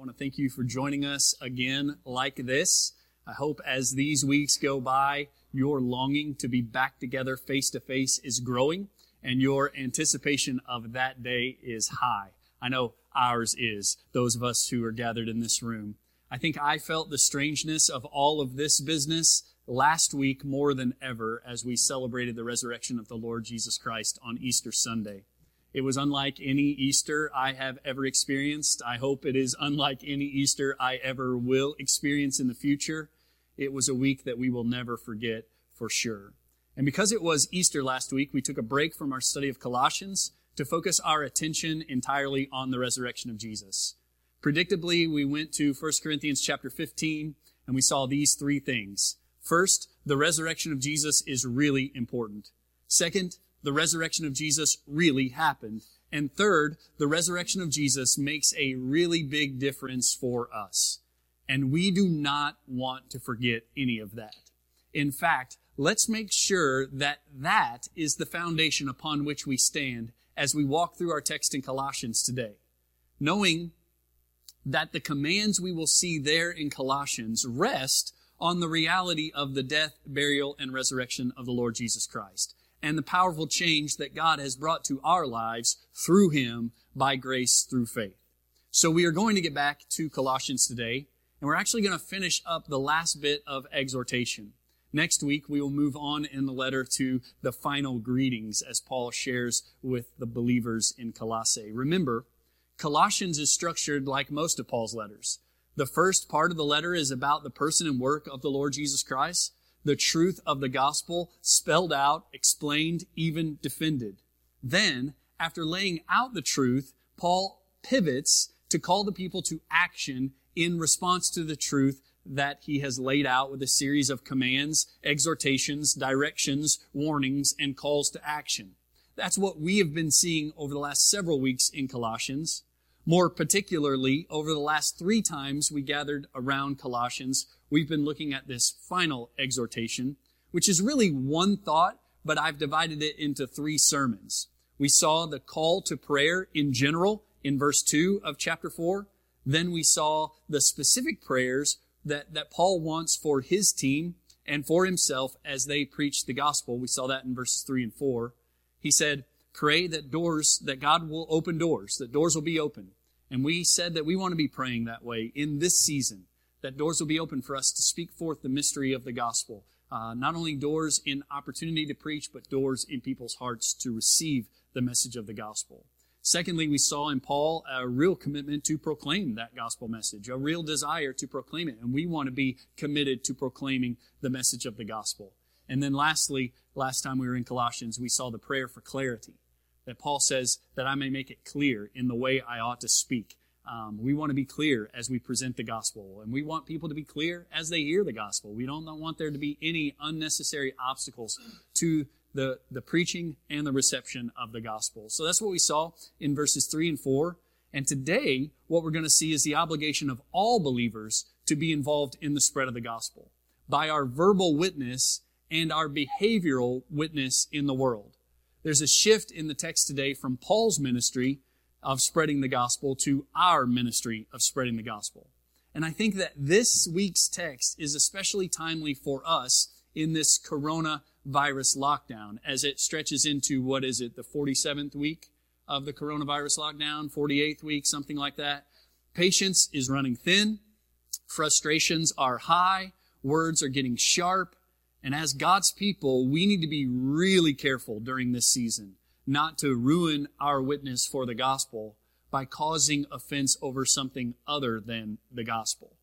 want to thank you for joining us again like this. I hope as these weeks go by, your longing to be back together face to face is growing and your anticipation of that day is high. I know ours is, those of us who are gathered in this room. I think I felt the strangeness of all of this business last week more than ever as we celebrated the resurrection of the Lord Jesus Christ on Easter Sunday. It was unlike any Easter I have ever experienced. I hope it is unlike any Easter I ever will experience in the future. It was a week that we will never forget for sure. And because it was Easter last week, we took a break from our study of Colossians to focus our attention entirely on the resurrection of Jesus. Predictably, we went to 1 Corinthians chapter 15 and we saw these three things. First, the resurrection of Jesus is really important. Second, the resurrection of Jesus really happened. And third, the resurrection of Jesus makes a really big difference for us. And we do not want to forget any of that. In fact, let's make sure that that is the foundation upon which we stand as we walk through our text in Colossians today. Knowing that the commands we will see there in Colossians rest on the reality of the death, burial, and resurrection of the Lord Jesus Christ and the powerful change that God has brought to our lives through Him by grace through faith. So we are going to get back to Colossians today, and we're actually going to finish up the last bit of exhortation. Next week, we will move on in the letter to the final greetings as Paul shares with the believers in Colossae. Remember, Colossians is structured like most of Paul's letters. The first part of the letter is about the person and work of the Lord Jesus Christ the truth of the gospel spelled out, explained, even defended. Then, after laying out the truth, Paul pivots to call the people to action in response to the truth that he has laid out with a series of commands, exhortations, directions, warnings, and calls to action. That's what we have been seeing over the last several weeks in Colossians. More particularly, over the last three times we gathered around Colossians, we've been looking at this final exhortation, which is really one thought, but I've divided it into three sermons. We saw the call to prayer in general in verse 2 of chapter 4. Then we saw the specific prayers that, that Paul wants for his team and for himself as they preach the gospel. We saw that in verses 3 and 4. He said, pray that doors, that God will open doors, that doors will be open. And we said that we want to be praying that way in this season that doors will be open for us to speak forth the mystery of the gospel. Uh, not only doors in opportunity to preach, but doors in people's hearts to receive the message of the gospel. Secondly, we saw in Paul a real commitment to proclaim that gospel message, a real desire to proclaim it. And we want to be committed to proclaiming the message of the gospel. And then lastly, last time we were in Colossians, we saw the prayer for clarity. That Paul says that I may make it clear in the way I ought to speak. Um, we want to be clear as we present the gospel, and we want people to be clear as they hear the gospel. We don't want there to be any unnecessary obstacles to the, the preaching and the reception of the gospel. So that's what we saw in verses 3 and 4. And today, what we're going to see is the obligation of all believers to be involved in the spread of the gospel by our verbal witness and our behavioral witness in the world. There's a shift in the text today from Paul's ministry of spreading the gospel to our ministry of spreading the gospel. And I think that this week's text is especially timely for us in this coronavirus lockdown as it stretches into what is it, the 47th week of the coronavirus lockdown, 48th week, something like that. Patience is running thin. Frustrations are high. Words are getting sharp. And as God's people, we need to be really careful during this season not to ruin our witness for the gospel by causing offense over something other than the gospel.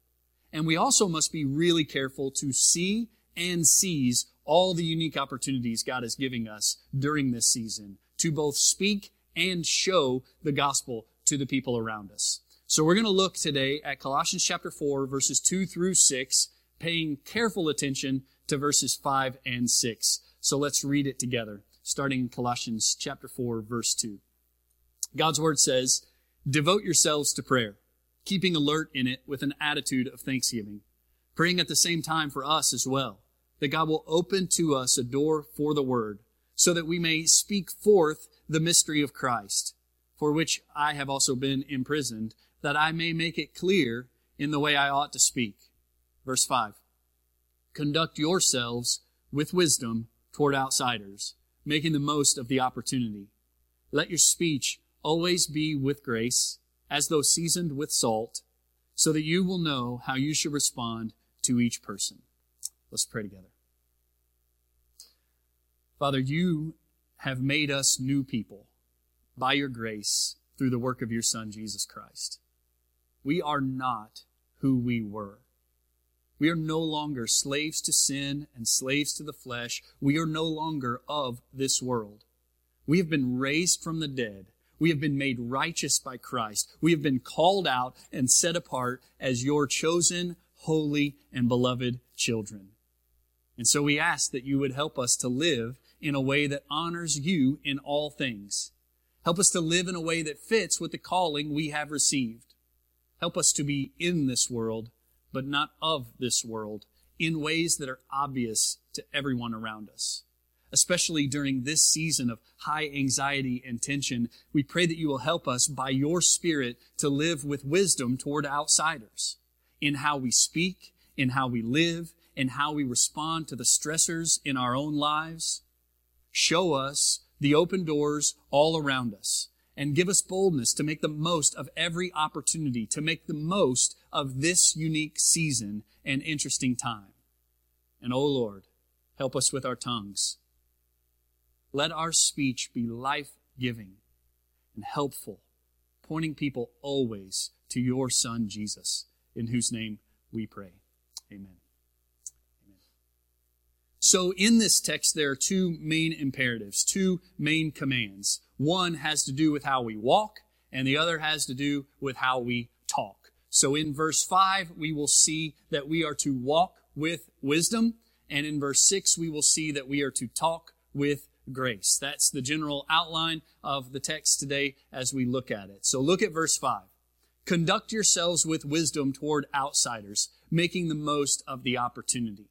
And we also must be really careful to see and seize all the unique opportunities God is giving us during this season to both speak and show the gospel to the people around us. So we're going to look today at Colossians chapter 4 verses 2 through 6, paying careful attention to verses 5 and 6. So let's read it together starting in Colossians chapter 4 verse 2. God's word says, devote yourselves to prayer, keeping alert in it with an attitude of thanksgiving, praying at the same time for us as well, that God will open to us a door for the word, so that we may speak forth the mystery of Christ, for which I have also been imprisoned, that that I may make it clear in the way I ought to speak. Verse 5. Conduct yourselves with wisdom toward outsiders, making the most of the opportunity. Let your speech always be with grace, as though seasoned with salt, so that you will know how you should respond to each person. Let's pray together. Father, you have made us new people by your grace through the work of your Son, Jesus Christ. We are not who we were. We are no longer slaves to sin and slaves to the flesh. We are no longer of this world. We have been raised from the dead. We have been made righteous by Christ. We have been called out and set apart as your chosen, holy, and beloved children. And so we ask that you would help us to live in a way that honors you in all things. Help us to live in a way that fits with the calling we have received. Help us to be in this world but not of this world, in ways that are obvious to everyone around us. Especially during this season of high anxiety and tension, we pray that you will help us by your Spirit to live with wisdom toward outsiders in how we speak, in how we live, in how we respond to the stressors in our own lives. Show us the open doors all around us and give us boldness to make the most of every opportunity, to make the most of this unique season and interesting time. And, O oh Lord, help us with our tongues. Let our speech be life giving and helpful, pointing people always to your Son, Jesus, in whose name we pray. Amen. So in this text, there are two main imperatives, two main commands. One has to do with how we walk, and the other has to do with how we talk. So in verse 5, we will see that we are to walk with wisdom, and in verse 6, we will see that we are to talk with grace. That's the general outline of the text today as we look at it. So look at verse 5. Conduct yourselves with wisdom toward outsiders, making the most of the opportunity.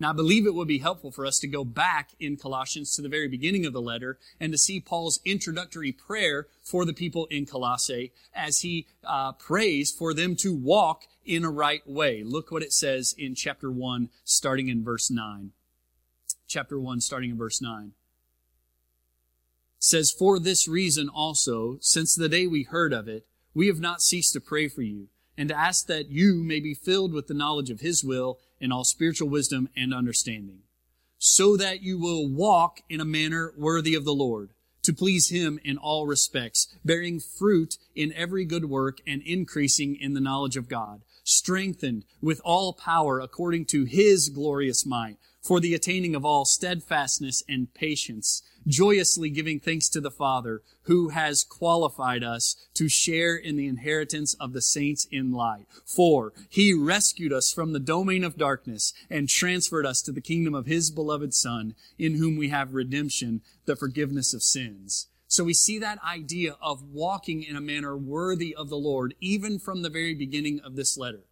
Now, I believe it would be helpful for us to go back in Colossians to the very beginning of the letter and to see Paul's introductory prayer for the people in Colossae as he uh, prays for them to walk in a right way. Look what it says in chapter 1, starting in verse 9. Chapter 1, starting in verse 9. It says, For this reason also, since the day we heard of it, we have not ceased to pray for you and to ask that you may be filled with the knowledge of his will in all spiritual wisdom and understanding, so that you will walk in a manner worthy of the Lord, to please him in all respects, bearing fruit in every good work and increasing in the knowledge of God, strengthened with all power according to his glorious might, for the attaining of all steadfastness and patience, joyously giving thanks to the Father who has qualified us to share in the inheritance of the saints in light. For he rescued us from the domain of darkness and transferred us to the kingdom of his beloved Son, in whom we have redemption, the forgiveness of sins. So we see that idea of walking in a manner worthy of the Lord, even from the very beginning of this letter.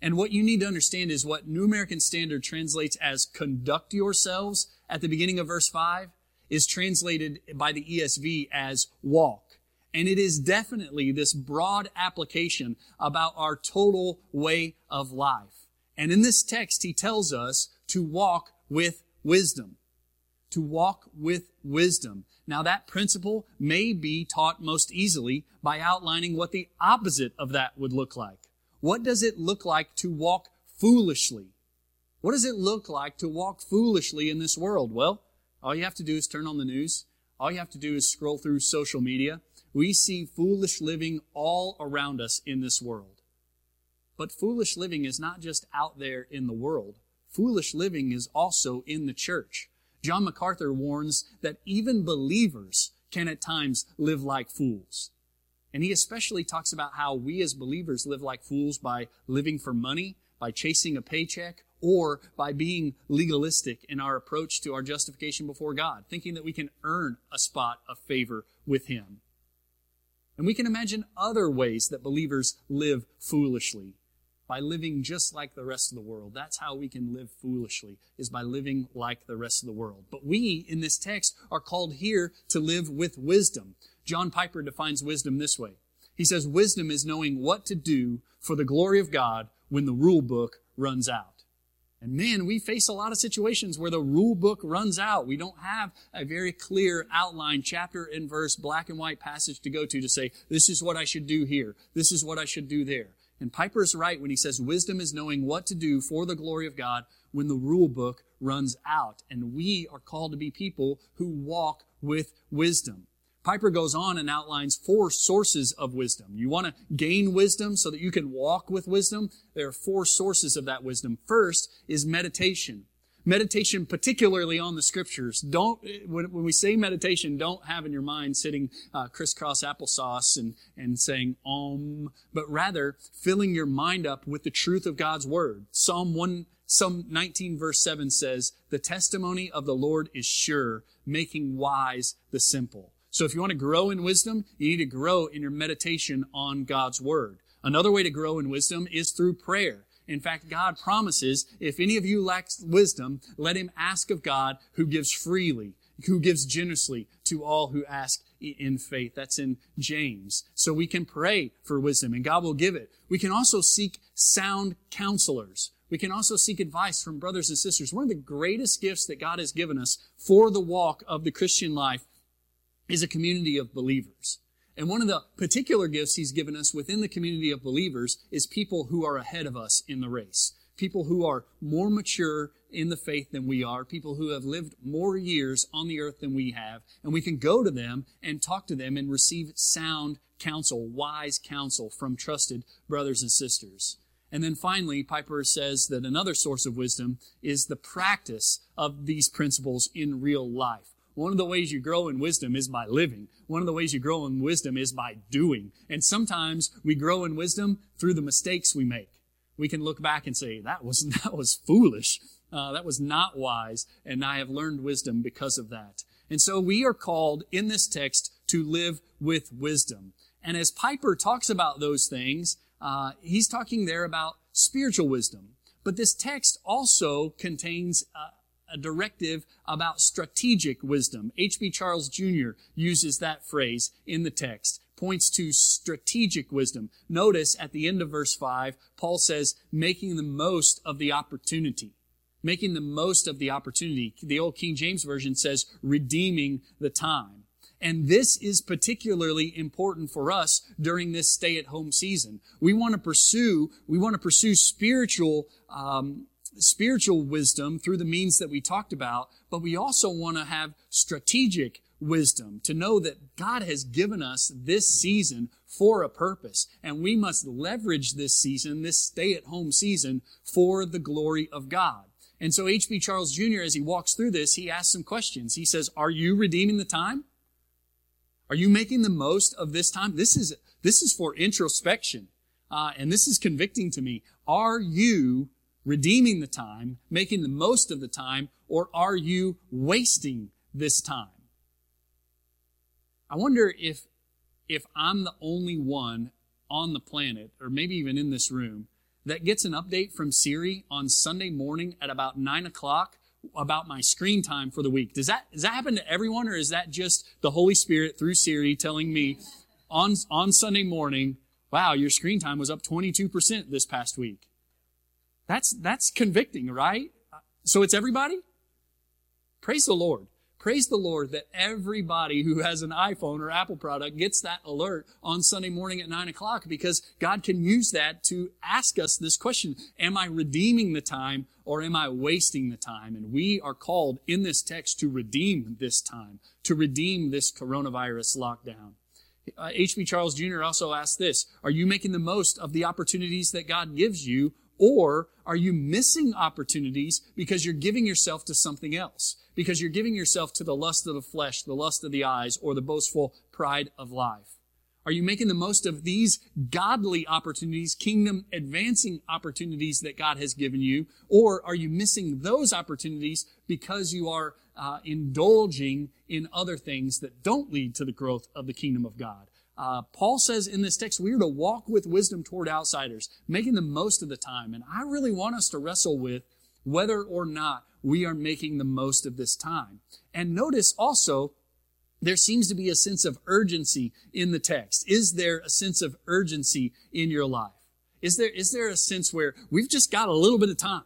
And what you need to understand is what New American Standard translates as conduct yourselves at the beginning of verse 5 is translated by the ESV as walk. And it is definitely this broad application about our total way of life. And in this text, he tells us to walk with wisdom. To walk with wisdom. Now that principle may be taught most easily by outlining what the opposite of that would look like. What does it look like to walk foolishly? What does it look like to walk foolishly in this world? Well, all you have to do is turn on the news. All you have to do is scroll through social media. We see foolish living all around us in this world. But foolish living is not just out there in the world. Foolish living is also in the church. John MacArthur warns that even believers can at times live like fools. And he especially talks about how we as believers live like fools by living for money, by chasing a paycheck, or by being legalistic in our approach to our justification before God, thinking that we can earn a spot of favor with Him. And we can imagine other ways that believers live foolishly by living just like the rest of the world. That's how we can live foolishly, is by living like the rest of the world. But we, in this text, are called here to live with wisdom. John Piper defines wisdom this way. He says, wisdom is knowing what to do for the glory of God when the rule book runs out. And man, we face a lot of situations where the rule book runs out. We don't have a very clear outline, chapter and verse, black and white passage to go to to say, this is what I should do here. This is what I should do there. And Piper's right when he says wisdom is knowing what to do for the glory of God when the rule book runs out. And we are called to be people who walk with wisdom. Piper goes on and outlines four sources of wisdom. You want to gain wisdom so that you can walk with wisdom? There are four sources of that wisdom. First is meditation. Meditation, particularly on the scriptures. Don't, when, when we say meditation, don't have in your mind sitting uh, crisscross applesauce and, and saying om, but rather filling your mind up with the truth of God's word. Psalm 1, Psalm 19 verse 7 says, the testimony of the Lord is sure, making wise the simple. So if you want to grow in wisdom, you need to grow in your meditation on God's Word. Another way to grow in wisdom is through prayer. In fact, God promises, if any of you lacks wisdom, let him ask of God who gives freely, who gives generously to all who ask in faith. That's in James. So we can pray for wisdom and God will give it. We can also seek sound counselors. We can also seek advice from brothers and sisters. One of the greatest gifts that God has given us for the walk of the Christian life is a community of believers. And one of the particular gifts he's given us within the community of believers is people who are ahead of us in the race. People who are more mature in the faith than we are, people who have lived more years on the earth than we have, and we can go to them and talk to them and receive sound counsel, wise counsel from trusted brothers and sisters. And then finally, Piper says that another source of wisdom is the practice of these principles in real life. One of the ways you grow in wisdom is by living. One of the ways you grow in wisdom is by doing. And sometimes we grow in wisdom through the mistakes we make. We can look back and say, that was, that was foolish. Uh, that was not wise. And I have learned wisdom because of that. And so we are called in this text to live with wisdom. And as Piper talks about those things, uh, he's talking there about spiritual wisdom. But this text also contains uh, a directive about strategic wisdom. H.B. Charles Jr. uses that phrase in the text, points to strategic wisdom. Notice at the end of verse 5, Paul says, making the most of the opportunity. Making the most of the opportunity. The old King James Version says, redeeming the time. And this is particularly important for us during this stay-at-home season. We want to pursue, we want to pursue spiritual um, spiritual wisdom through the means that we talked about, but we also want to have strategic wisdom to know that God has given us this season for a purpose, and we must leverage this season, this stay at home season, for the glory of God. And so H.B. Charles Jr., as he walks through this, he asks some questions. He says, Are you redeeming the time? Are you making the most of this time? This is, this is for introspection. Uh, and this is convicting to me. Are you redeeming the time, making the most of the time, or are you wasting this time? I wonder if, if I'm the only one on the planet, or maybe even in this room, that gets an update from Siri on Sunday morning at about nine o'clock about my screen time for the week. Does that, does that happen to everyone, or is that just the Holy Spirit through Siri telling me on, on Sunday morning, wow, your screen time was up 22% this past week? That's, that's convicting, right? So it's everybody? Praise the Lord. Praise the Lord that everybody who has an iPhone or Apple product gets that alert on Sunday morning at nine o'clock because God can use that to ask us this question. Am I redeeming the time or am I wasting the time? And we are called in this text to redeem this time, to redeem this coronavirus lockdown. Uh, H.B. Charles Jr. also asked this, are you making the most of the opportunities that God gives you or are you missing opportunities because you're giving yourself to something else? Because you're giving yourself to the lust of the flesh, the lust of the eyes, or the boastful pride of life? Are you making the most of these godly opportunities, kingdom advancing opportunities that God has given you? Or are you missing those opportunities because you are uh, indulging in other things that don't lead to the growth of the kingdom of God? Uh, Paul says in this text, we are to walk with wisdom toward outsiders, making the most of the time. And I really want us to wrestle with whether or not we are making the most of this time. And notice also there seems to be a sense of urgency in the text. Is there a sense of urgency in your life? Is there, is there a sense where we've just got a little bit of time?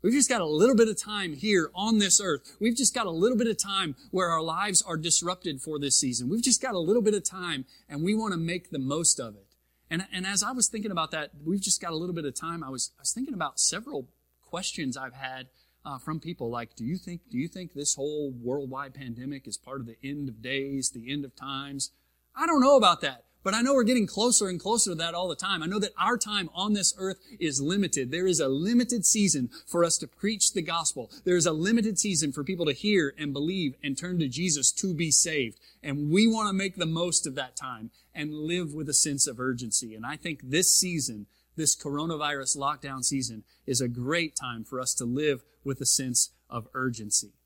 We've just got a little bit of time here on this earth. We've just got a little bit of time where our lives are disrupted for this season. We've just got a little bit of time and we want to make the most of it. And, and as I was thinking about that, we've just got a little bit of time. I was, I was thinking about several questions I've had uh, from people like, do you think, do you think this whole worldwide pandemic is part of the end of days, the end of times? I don't know about that. But I know we're getting closer and closer to that all the time. I know that our time on this earth is limited. There is a limited season for us to preach the gospel. There is a limited season for people to hear and believe and turn to Jesus to be saved. And we want to make the most of that time and live with a sense of urgency. And I think this season, this coronavirus lockdown season, is a great time for us to live with a sense of urgency.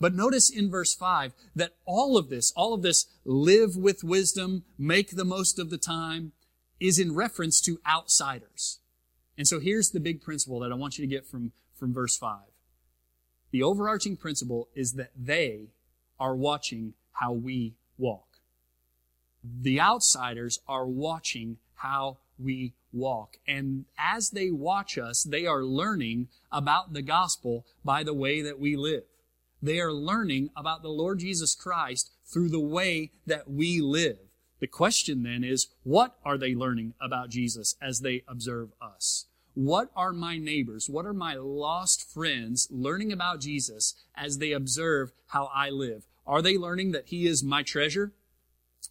But notice in verse 5 that all of this, all of this live with wisdom, make the most of the time, is in reference to outsiders. And so here's the big principle that I want you to get from, from verse 5. The overarching principle is that they are watching how we walk. The outsiders are watching how we walk. And as they watch us, they are learning about the gospel by the way that we live. They are learning about the Lord Jesus Christ through the way that we live. The question then is, what are they learning about Jesus as they observe us? What are my neighbors? What are my lost friends learning about Jesus as they observe how I live? Are they learning that He is my treasure?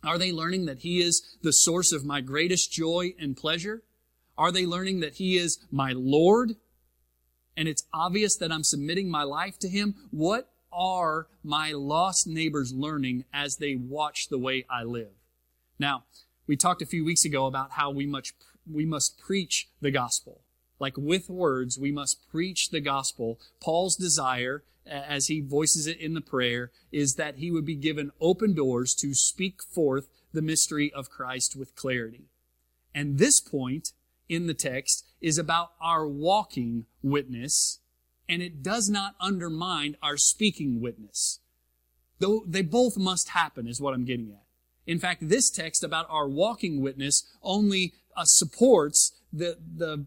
Are they learning that He is the source of my greatest joy and pleasure? Are they learning that He is my Lord? And it's obvious that I'm submitting my life to Him. What are my lost neighbors learning as they watch the way I live? Now, we talked a few weeks ago about how we must, we must preach the gospel. Like with words, we must preach the gospel. Paul's desire, as he voices it in the prayer, is that he would be given open doors to speak forth the mystery of Christ with clarity. And this point in the text is about our walking witness and it does not undermine our speaking witness. Though they both must happen is what I'm getting at. In fact, this text about our walking witness only uh, supports the, the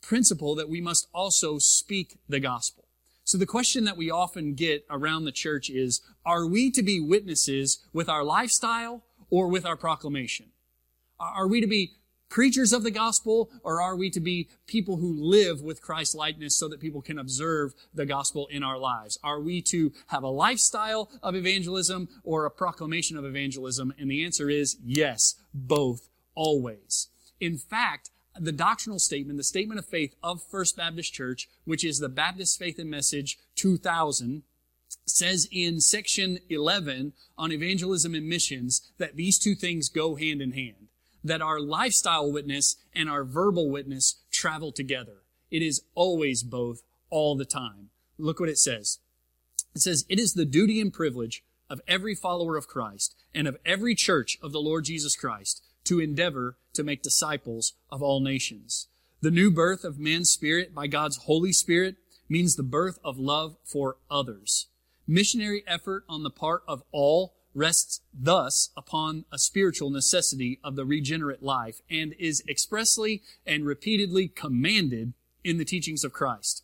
principle that we must also speak the gospel. So the question that we often get around the church is, are we to be witnesses with our lifestyle or with our proclamation? Are we to be preachers of the gospel, or are we to be people who live with Christ likeness so that people can observe the gospel in our lives? Are we to have a lifestyle of evangelism or a proclamation of evangelism? And the answer is yes, both, always. In fact, the doctrinal statement, the statement of faith of First Baptist Church, which is the Baptist Faith and Message 2000, says in section 11 on evangelism and missions that these two things go hand in hand that our lifestyle witness and our verbal witness travel together. It is always both, all the time. Look what it says. It says, It is the duty and privilege of every follower of Christ and of every church of the Lord Jesus Christ to endeavor to make disciples of all nations. The new birth of man's spirit by God's Holy Spirit means the birth of love for others. Missionary effort on the part of all rests thus upon a spiritual necessity of the regenerate life and is expressly and repeatedly commanded in the teachings of Christ.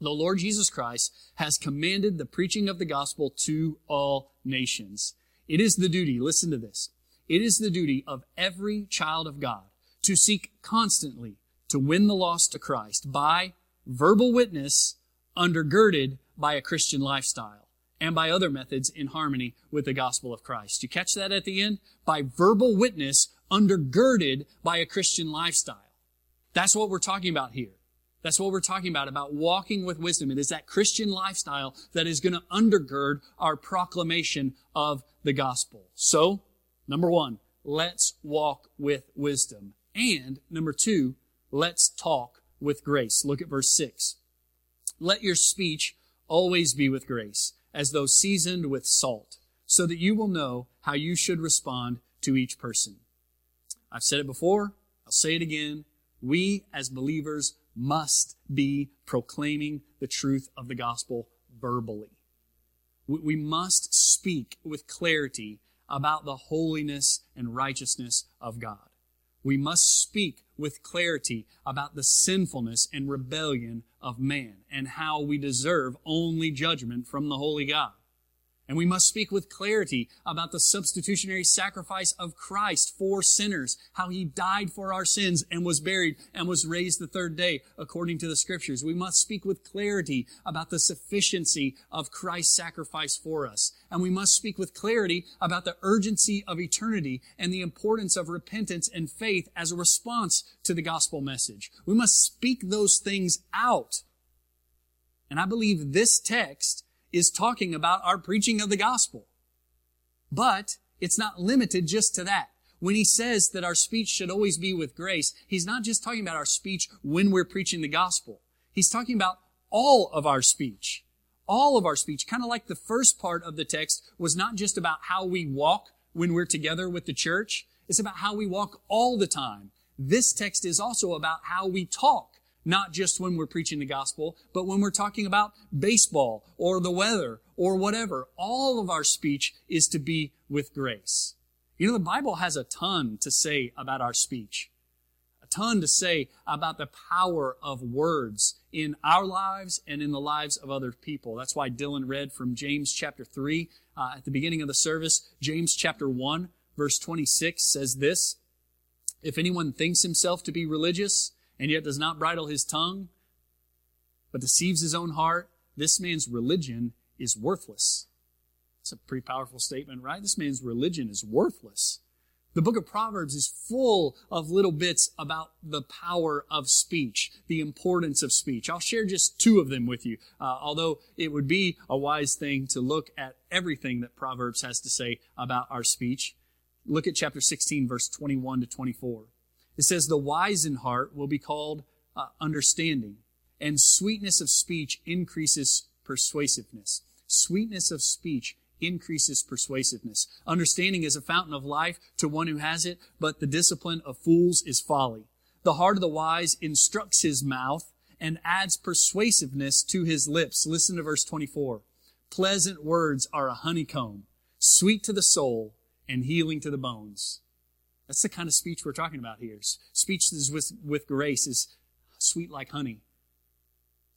The Lord Jesus Christ has commanded the preaching of the gospel to all nations. It is the duty, listen to this, it is the duty of every child of God to seek constantly to win the lost to Christ by verbal witness undergirded by a Christian lifestyle and by other methods in harmony with the gospel of Christ. You catch that at the end? By verbal witness undergirded by a Christian lifestyle. That's what we're talking about here. That's what we're talking about, about walking with wisdom. It is that Christian lifestyle that is going to undergird our proclamation of the gospel. So, number one, let's walk with wisdom. And number two, let's talk with grace. Look at verse six. Let your speech always be with grace as though seasoned with salt, so that you will know how you should respond to each person. I've said it before, I'll say it again. We as believers must be proclaiming the truth of the gospel verbally. We must speak with clarity about the holiness and righteousness of God. We must speak with clarity about the sinfulness and rebellion of man and how we deserve only judgment from the holy God. And we must speak with clarity about the substitutionary sacrifice of Christ for sinners, how he died for our sins and was buried and was raised the third day according to the scriptures. We must speak with clarity about the sufficiency of Christ's sacrifice for us. And we must speak with clarity about the urgency of eternity and the importance of repentance and faith as a response to the gospel message. We must speak those things out. And I believe this text is talking about our preaching of the gospel. But it's not limited just to that. When he says that our speech should always be with grace, he's not just talking about our speech when we're preaching the gospel. He's talking about all of our speech. All of our speech, kind of like the first part of the text was not just about how we walk when we're together with the church. It's about how we walk all the time. This text is also about how we talk not just when we're preaching the gospel, but when we're talking about baseball or the weather or whatever. All of our speech is to be with grace. You know, the Bible has a ton to say about our speech. A ton to say about the power of words in our lives and in the lives of other people. That's why Dylan read from James chapter 3 uh, at the beginning of the service. James chapter 1 verse 26 says this, If anyone thinks himself to be religious and yet does not bridle his tongue, but deceives his own heart, this man's religion is worthless. It's a pretty powerful statement, right? This man's religion is worthless. The book of Proverbs is full of little bits about the power of speech, the importance of speech. I'll share just two of them with you, uh, although it would be a wise thing to look at everything that Proverbs has to say about our speech. Look at chapter 16, verse 21 to 24. It says, the wise in heart will be called uh, understanding, and sweetness of speech increases persuasiveness. Sweetness of speech increases persuasiveness. Understanding is a fountain of life to one who has it, but the discipline of fools is folly. The heart of the wise instructs his mouth and adds persuasiveness to his lips. Listen to verse 24. Pleasant words are a honeycomb, sweet to the soul and healing to the bones. That's the kind of speech we're talking about here. Speech that is with, with grace is sweet like honey,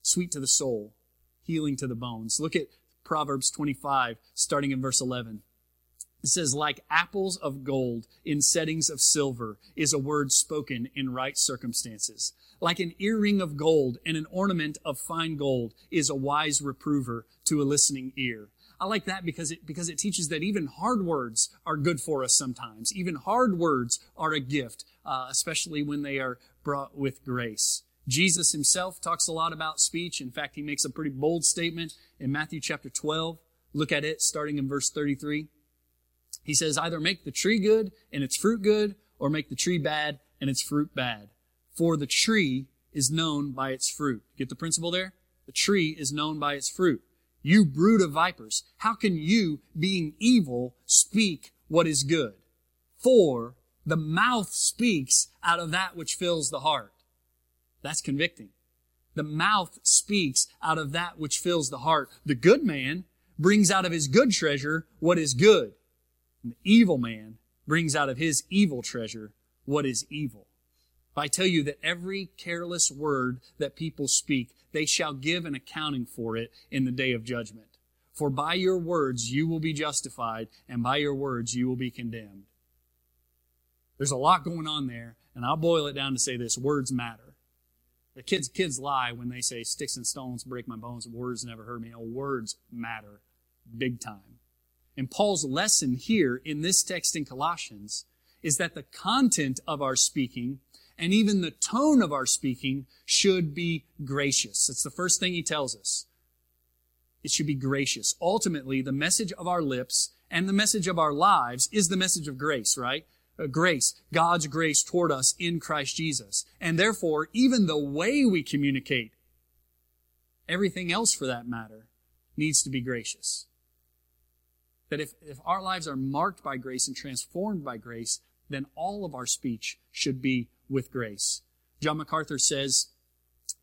sweet to the soul, healing to the bones. Look at Proverbs 25, starting in verse 11. It says, like apples of gold in settings of silver is a word spoken in right circumstances. Like an earring of gold and an ornament of fine gold is a wise reprover to a listening ear. I like that because it, because it teaches that even hard words are good for us sometimes. Even hard words are a gift, uh, especially when they are brought with grace. Jesus himself talks a lot about speech. In fact, he makes a pretty bold statement in Matthew chapter 12. Look at it starting in verse 33. He says, either make the tree good and its fruit good, or make the tree bad and its fruit bad. For the tree is known by its fruit. Get the principle there? The tree is known by its fruit. You brood of vipers, how can you, being evil, speak what is good? For the mouth speaks out of that which fills the heart. That's convicting. The mouth speaks out of that which fills the heart. The good man brings out of his good treasure what is good. And the evil man brings out of his evil treasure what is evil. I tell you that every careless word that people speak, they shall give an accounting for it in the day of judgment. For by your words you will be justified, and by your words you will be condemned. There's a lot going on there, and I'll boil it down to say this words matter. The kids, kids lie when they say sticks and stones break my bones, words never hurt me. No, words matter big time. And Paul's lesson here in this text in Colossians is that the content of our speaking and even the tone of our speaking should be gracious. It's the first thing he tells us. It should be gracious. Ultimately, the message of our lips and the message of our lives is the message of grace, right? Uh, grace, God's grace toward us in Christ Jesus. And therefore, even the way we communicate, everything else for that matter, needs to be gracious. That if, if our lives are marked by grace and transformed by grace, then all of our speech should be with grace. John MacArthur says,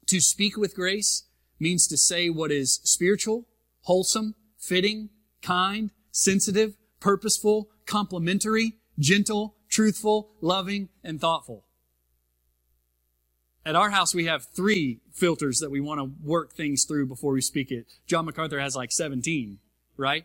to speak with grace means to say what is spiritual, wholesome, fitting, kind, sensitive, purposeful, complimentary, gentle, truthful, loving, and thoughtful. At our house, we have three filters that we want to work things through before we speak it. John MacArthur has like 17, right?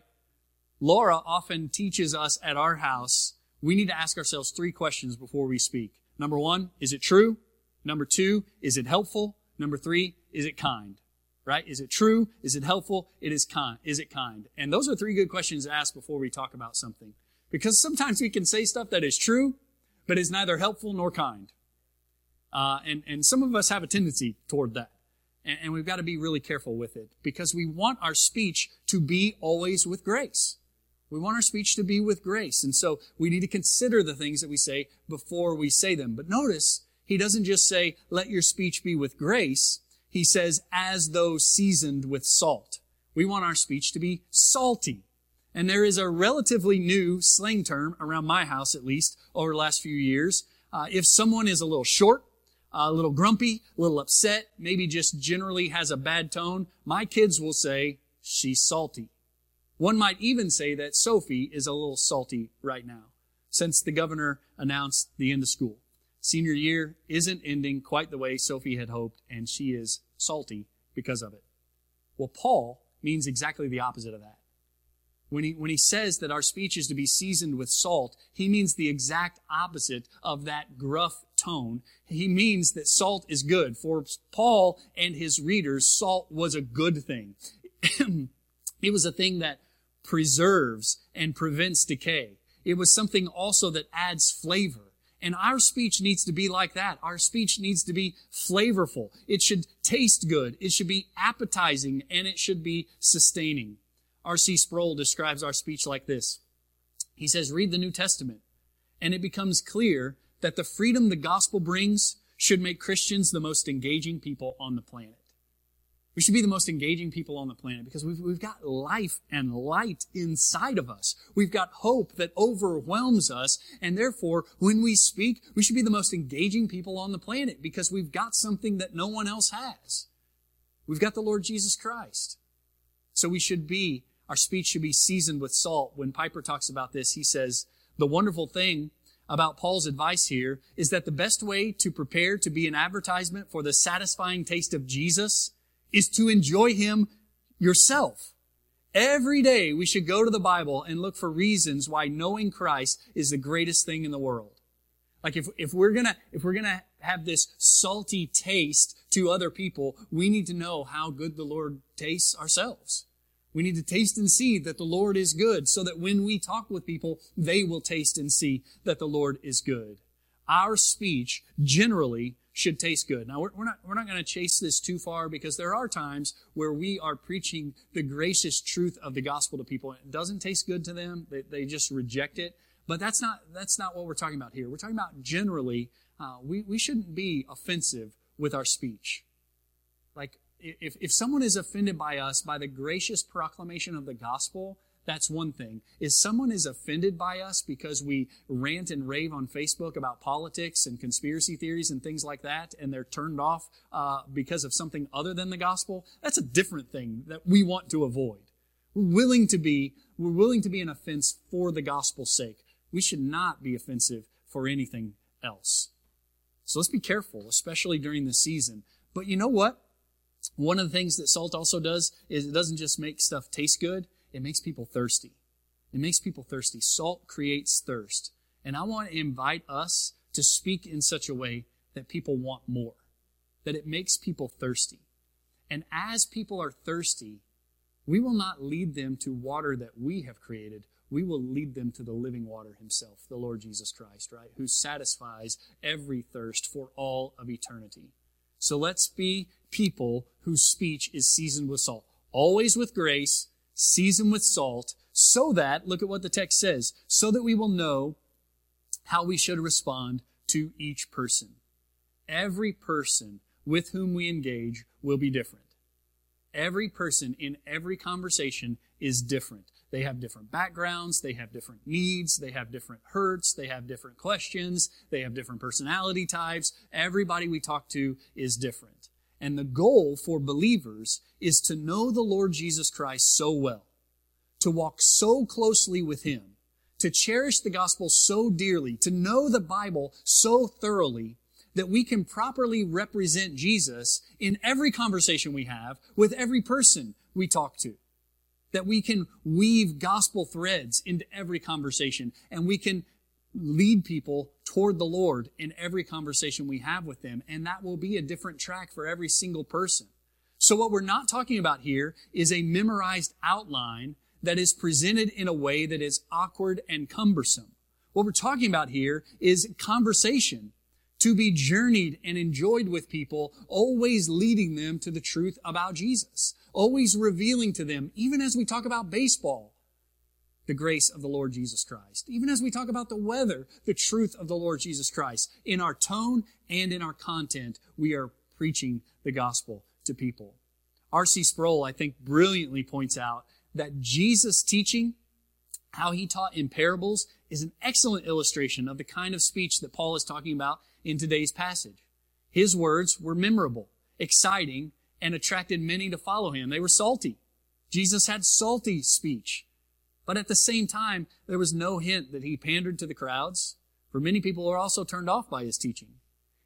Laura often teaches us at our house, we need to ask ourselves three questions before we speak. Number one, is it true? Number two, is it helpful? Number three, is it kind? Right? Is it true? Is it helpful? It is kind. Is it kind? And those are three good questions to ask before we talk about something. Because sometimes we can say stuff that is true, but is neither helpful nor kind. Uh, and, and some of us have a tendency toward that. And, and we've got to be really careful with it because we want our speech to be always with grace. We want our speech to be with grace. And so we need to consider the things that we say before we say them. But notice, he doesn't just say, let your speech be with grace. He says, as though seasoned with salt. We want our speech to be salty. And there is a relatively new slang term around my house, at least, over the last few years. Uh, if someone is a little short, a little grumpy, a little upset, maybe just generally has a bad tone, my kids will say, she's salty. One might even say that Sophie is a little salty right now, since the governor announced the end of school. Senior year isn't ending quite the way Sophie had hoped, and she is salty because of it. Well, Paul means exactly the opposite of that. When he, when he says that our speech is to be seasoned with salt, he means the exact opposite of that gruff tone. He means that salt is good. For Paul and his readers, salt was a good thing. it was a thing that preserves and prevents decay. It was something also that adds flavor. And our speech needs to be like that. Our speech needs to be flavorful. It should taste good. It should be appetizing and it should be sustaining. R.C. Sproul describes our speech like this. He says, read the New Testament, and it becomes clear that the freedom the gospel brings should make Christians the most engaging people on the planet. We should be the most engaging people on the planet because we've, we've got life and light inside of us. We've got hope that overwhelms us. And therefore, when we speak, we should be the most engaging people on the planet because we've got something that no one else has. We've got the Lord Jesus Christ. So we should be our speech should be seasoned with salt. When Piper talks about this, he says, the wonderful thing about Paul's advice here is that the best way to prepare to be an advertisement for the satisfying taste of Jesus is to enjoy Him yourself. Every day we should go to the Bible and look for reasons why knowing Christ is the greatest thing in the world. Like if, if we're gonna, if we're gonna have this salty taste to other people, we need to know how good the Lord tastes ourselves. We need to taste and see that the Lord is good so that when we talk with people, they will taste and see that the Lord is good. Our speech generally should taste good. Now, we're, we're not, we're not going to chase this too far because there are times where we are preaching the gracious truth of the gospel to people. And it doesn't taste good to them. They, they just reject it. But that's not, that's not what we're talking about here. We're talking about generally, uh, we, we shouldn't be offensive with our speech. Like, if, if someone is offended by us by the gracious proclamation of the gospel, that's one thing. If someone is offended by us because we rant and rave on Facebook about politics and conspiracy theories and things like that, and they're turned off uh, because of something other than the gospel, that's a different thing that we want to avoid. We're willing to be, we're willing to be an offense for the gospel's sake. We should not be offensive for anything else. So let's be careful, especially during the season. But you know what? One of the things that salt also does is it doesn't just make stuff taste good, it makes people thirsty. It makes people thirsty. Salt creates thirst. And I want to invite us to speak in such a way that people want more, that it makes people thirsty. And as people are thirsty, we will not lead them to water that we have created. We will lead them to the living water himself, the Lord Jesus Christ, right? Who satisfies every thirst for all of eternity. So let's be people whose speech is seasoned with salt. Always with grace, seasoned with salt, so that, look at what the text says, so that we will know how we should respond to each person. Every person with whom we engage will be different. Every person in every conversation is different. They have different backgrounds, they have different needs, they have different hurts, they have different questions, they have different personality types. Everybody we talk to is different. And the goal for believers is to know the Lord Jesus Christ so well, to walk so closely with Him, to cherish the gospel so dearly, to know the Bible so thoroughly that we can properly represent Jesus in every conversation we have with every person we talk to. That we can weave gospel threads into every conversation and we can lead people toward the Lord in every conversation we have with them. And that will be a different track for every single person. So what we're not talking about here is a memorized outline that is presented in a way that is awkward and cumbersome. What we're talking about here is conversation to be journeyed and enjoyed with people, always leading them to the truth about Jesus, always revealing to them, even as we talk about baseball, the grace of the Lord Jesus Christ. Even as we talk about the weather, the truth of the Lord Jesus Christ. In our tone and in our content, we are preaching the gospel to people. R.C. Sproul, I think, brilliantly points out that Jesus' teaching, how he taught in parables, is an excellent illustration of the kind of speech that Paul is talking about in today's passage. His words were memorable, exciting, and attracted many to follow him. They were salty. Jesus had salty speech. But at the same time, there was no hint that he pandered to the crowds, for many people were also turned off by his teaching.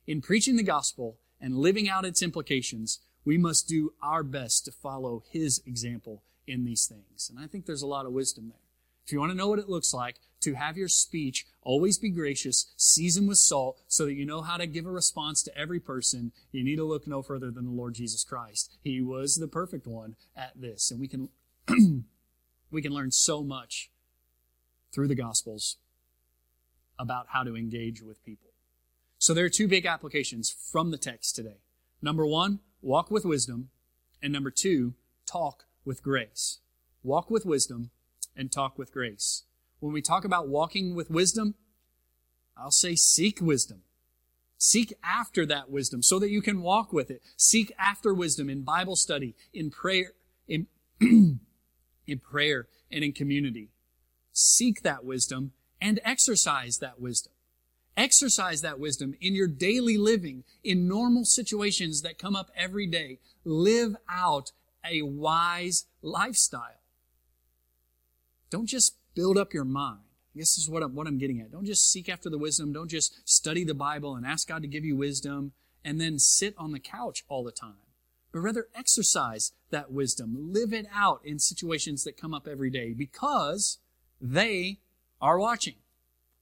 In preaching the gospel and living out its implications, we must do our best to follow his example in these things. And I think there's a lot of wisdom there. If you want to know what it looks like to have your speech always be gracious, seasoned with salt, so that you know how to give a response to every person, you need to look no further than the Lord Jesus Christ. He was the perfect one at this. And we can we can learn so much through the Gospels about how to engage with people. So there are two big applications from the text today. Number one, walk with wisdom. And number two, talk with grace. Walk with wisdom and talk with grace. When we talk about walking with wisdom, I'll say seek wisdom. Seek after that wisdom so that you can walk with it. Seek after wisdom in Bible study, in prayer, in in prayer and in community. Seek that wisdom and exercise that wisdom. Exercise that wisdom in your daily living, in normal situations that come up every day. Live out a wise lifestyle. Don't just build up your mind. This is what I'm, what I'm getting at. Don't just seek after the wisdom. Don't just study the Bible and ask God to give you wisdom and then sit on the couch all the time but rather exercise that wisdom. Live it out in situations that come up every day because they are watching.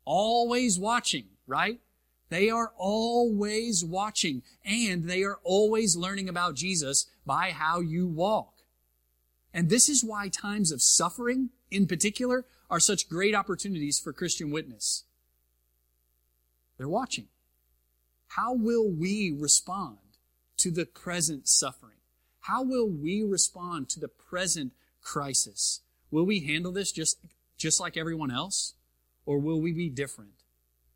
Always watching, right? They are always watching and they are always learning about Jesus by how you walk. And this is why times of suffering in particular are such great opportunities for Christian witness. They're watching. How will we respond? To the present suffering? How will we respond to the present crisis? Will we handle this just, just like everyone else? Or will we be different?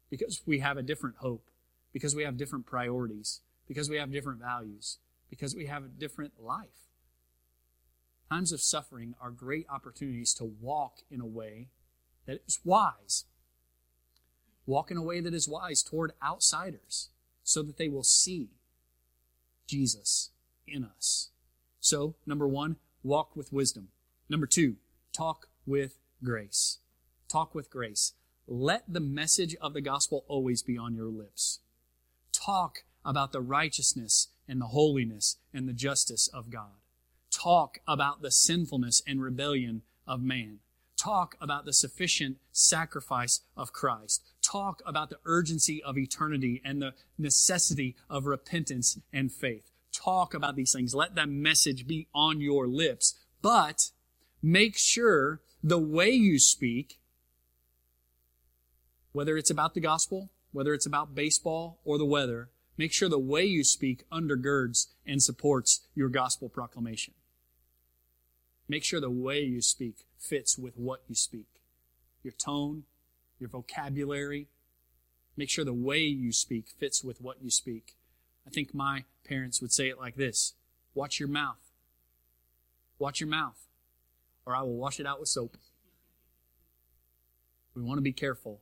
Because we have a different hope, because we have different priorities, because we have different values, because we have a different life. Times of suffering are great opportunities to walk in a way that is wise. Walk in a way that is wise toward outsiders so that they will see Jesus in us. So, number one, walk with wisdom. Number two, talk with grace. Talk with grace. Let the message of the gospel always be on your lips. Talk about the righteousness and the holiness and the justice of God. Talk about the sinfulness and rebellion of man. Talk about the sufficient sacrifice of Christ. Talk about the urgency of eternity and the necessity of repentance and faith. Talk about these things. Let that message be on your lips. But make sure the way you speak, whether it's about the gospel, whether it's about baseball or the weather, make sure the way you speak undergirds and supports your gospel proclamation. Make sure the way you speak fits with what you speak. Your tone, your vocabulary. Make sure the way you speak fits with what you speak. I think my parents would say it like this Watch your mouth. Watch your mouth, or I will wash it out with soap. We want to be careful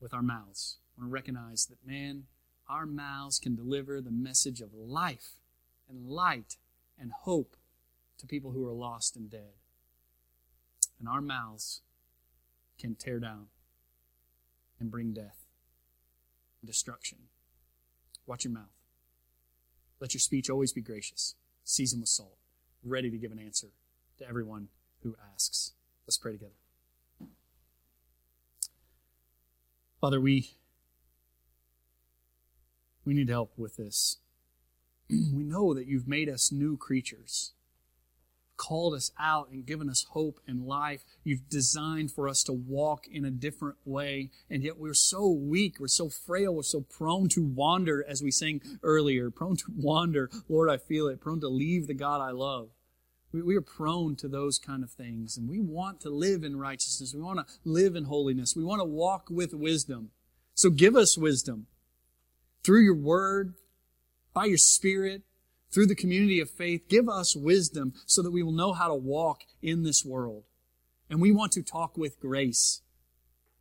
with our mouths. We want to recognize that, man, our mouths can deliver the message of life and light and hope to people who are lost and dead. And our mouths can tear down and bring death and destruction. Watch your mouth. Let your speech always be gracious, seasoned with salt, ready to give an answer to everyone who asks. Let's pray together. Father, we we need help with this. we know that you've made us new creatures called us out and given us hope and life. You've designed for us to walk in a different way. And yet we're so weak. We're so frail. We're so prone to wander, as we sang earlier, prone to wander. Lord, I feel it. Prone to leave the God I love. We, we are prone to those kind of things. And we want to live in righteousness. We want to live in holiness. We want to walk with wisdom. So give us wisdom through your word, by your spirit, through the community of faith, give us wisdom so that we will know how to walk in this world. And we want to talk with grace.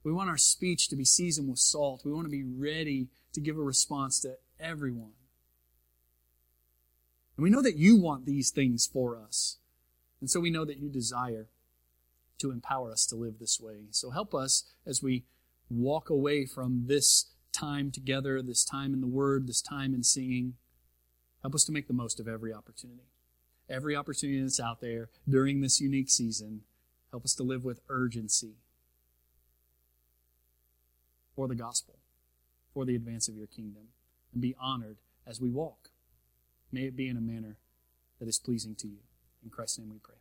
We want our speech to be seasoned with salt. We want to be ready to give a response to everyone. And we know that you want these things for us. And so we know that you desire to empower us to live this way. So help us as we walk away from this time together, this time in the Word, this time in singing. Help us to make the most of every opportunity. Every opportunity that's out there during this unique season, help us to live with urgency for the gospel, for the advance of your kingdom, and be honored as we walk. May it be in a manner that is pleasing to you. In Christ's name we pray.